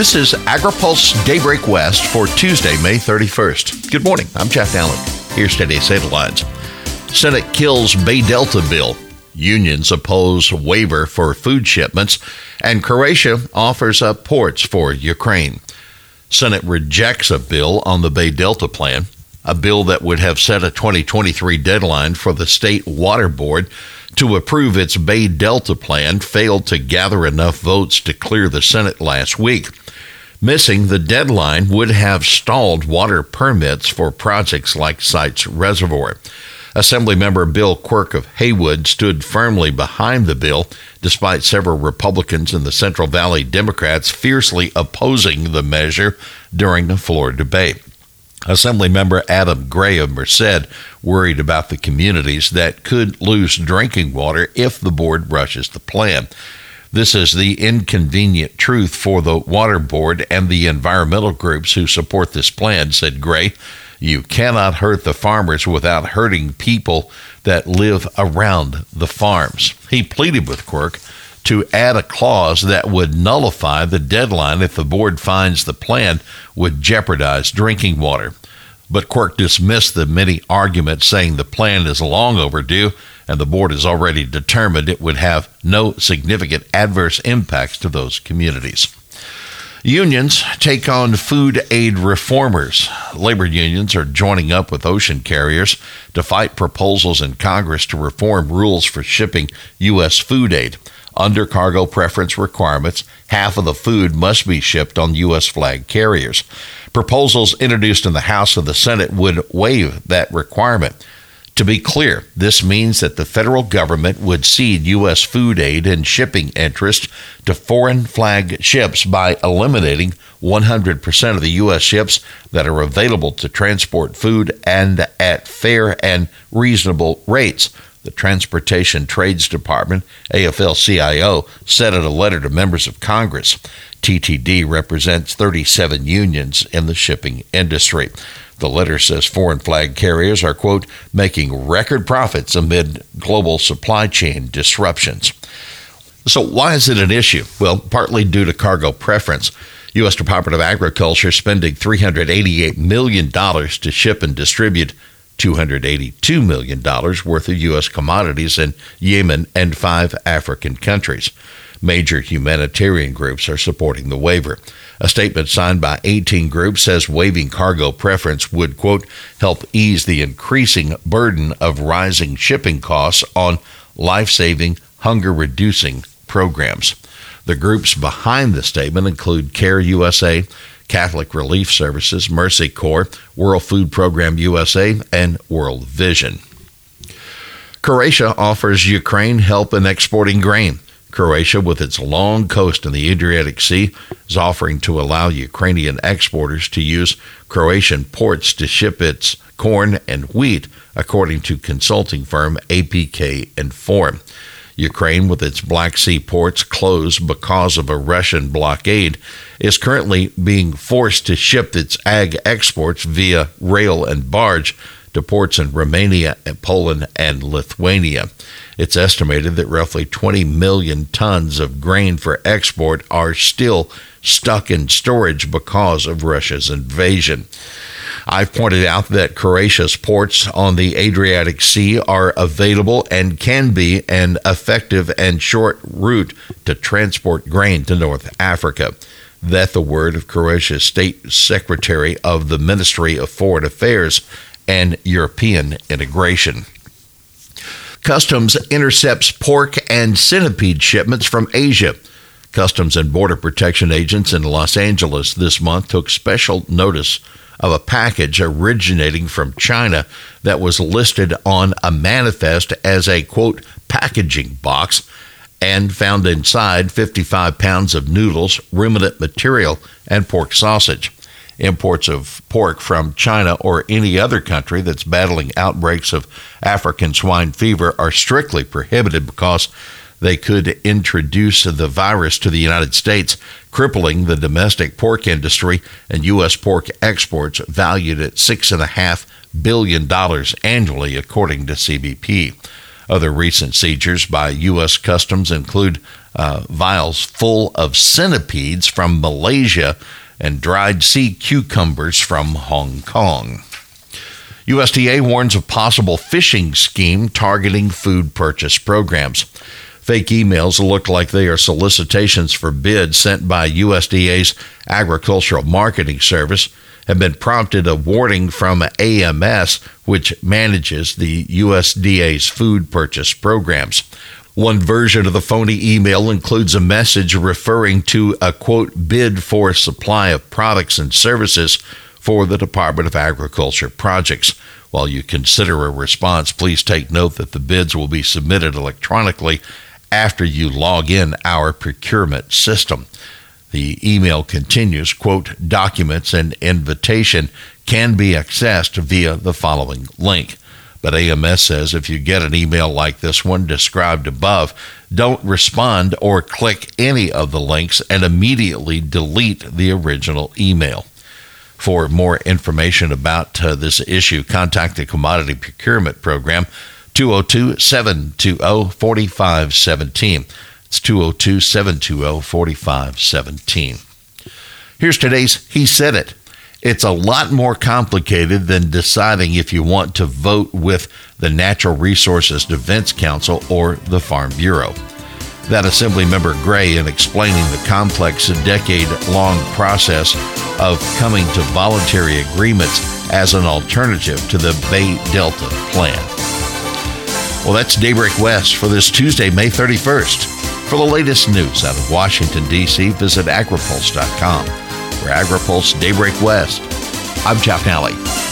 This is AgriPulse Daybreak West for Tuesday, May 31st. Good morning. I'm Jeff Nalley. Here's today's headlines. Senate kills Bay Delta bill. Unions oppose waiver for food shipments, and Croatia offers up ports for Ukraine. Senate rejects a bill on the Bay Delta plan, a bill that would have set a 2023 deadline for the state water board to approve its Bay Delta plan failed to gather enough votes to clear the Senate last week. Missing the deadline would have stalled water permits for projects like Sites Reservoir. Assemblymember Bill Quirk of Hayward stood firmly behind the bill, despite several Republicans and the Central Valley Democrats fiercely opposing the measure during the floor debate. Assemblymember Adam Gray of Merced worried about the communities that could lose drinking water if the board rushes the plan. This is the inconvenient truth for the Water Board and the environmental groups who support this plan, said Gray. You cannot hurt the farmers without hurting people that live around the farms. He pleaded with Quirk to add a clause that would nullify the deadline if the board finds the plan would jeopardize drinking water. But Quirk dismissed the many arguments saying the plan is long overdue and the board has already determined it would have no significant adverse impacts to those communities. Unions take on food aid reformers. Labor unions are joining up with ocean carriers to fight proposals in Congress to reform rules for shipping U.S. food aid. Under cargo preference requirements, half of the food must be shipped on U.S. flag carriers. Proposals introduced in the House and the Senate would waive that requirement. To be clear, this means that the federal government would cede U.S. food aid and shipping interest to foreign flag ships by eliminating 100% of the U.S. ships that are available to transport food and at fair and reasonable rates. The Transportation Trades Department, AFL CIO, said in a letter to members of Congress. TTD represents 37 unions in the shipping industry. The letter says foreign flag carriers are, quote, making record profits amid global supply chain disruptions. So, why is it an issue? Well, partly due to cargo preference. U.S. Department of Agriculture spending $388 million to ship and distribute $282 million worth of U.S. commodities in Yemen and five African countries. Major humanitarian groups are supporting the waiver. A statement signed by 18 groups says waiving cargo preference would, quote, help ease the increasing burden of rising shipping costs on life saving, hunger reducing programs. The groups behind the statement include CARE USA, Catholic Relief Services, Mercy Corps, World Food Program USA, and World Vision. Croatia offers Ukraine help in exporting grain. Croatia, with its long coast in the Adriatic Sea, is offering to allow Ukrainian exporters to use Croatian ports to ship its corn and wheat, according to consulting firm APK Inform. Ukraine, with its Black Sea ports closed because of a Russian blockade, is currently being forced to ship its ag exports via rail and barge to ports in Romania, and Poland, and Lithuania. It's estimated that roughly 20 million tons of grain for export are still stuck in storage because of Russia's invasion. I've pointed out that Croatia's ports on the Adriatic Sea are available and can be an effective and short route to transport grain to North Africa. That the word of Croatia's State Secretary of the Ministry of Foreign Affairs and European Integration. Customs intercepts pork and centipede shipments from Asia. Customs and Border Protection agents in Los Angeles this month took special notice of a package originating from China that was listed on a manifest as a quote packaging box and found inside 55 pounds of noodles, ruminant material, and pork sausage. Imports of pork from China or any other country that's battling outbreaks of African swine fever are strictly prohibited because they could introduce the virus to the United States, crippling the domestic pork industry and U.S. pork exports valued at $6.5 billion annually, according to CBP. Other recent seizures by U.S. Customs include uh, vials full of centipedes from Malaysia and dried sea cucumbers from Hong Kong. USDA warns of possible phishing scheme targeting food purchase programs. Fake emails look like they are solicitations for bids sent by USDA's Agricultural Marketing Service have been prompted a warning from AMS, which manages the USDA's food purchase programs. One version of the phony email includes a message referring to a quote bid for supply of products and services for the Department of Agriculture projects. While you consider a response, please take note that the bids will be submitted electronically after you log in our procurement system. The email continues, quote, documents and invitation can be accessed via the following link. But AMS says if you get an email like this one described above, don't respond or click any of the links and immediately delete the original email. For more information about uh, this issue, contact the Commodity Procurement Program 202 720 4517. It's 202 720 4517. Here's today's He Said It. It's a lot more complicated than deciding if you want to vote with the Natural Resources Defense Council or the Farm Bureau that Assemblymember Gray in explaining the complex decade long process of coming to voluntary agreements as an alternative to the Bay Delta Plan. Well, that's Daybreak West for this Tuesday, May 31st. For the latest news out of Washington, D.C., visit agripulse.com. For AgriPulse Daybreak West, I'm Jeff Nalley.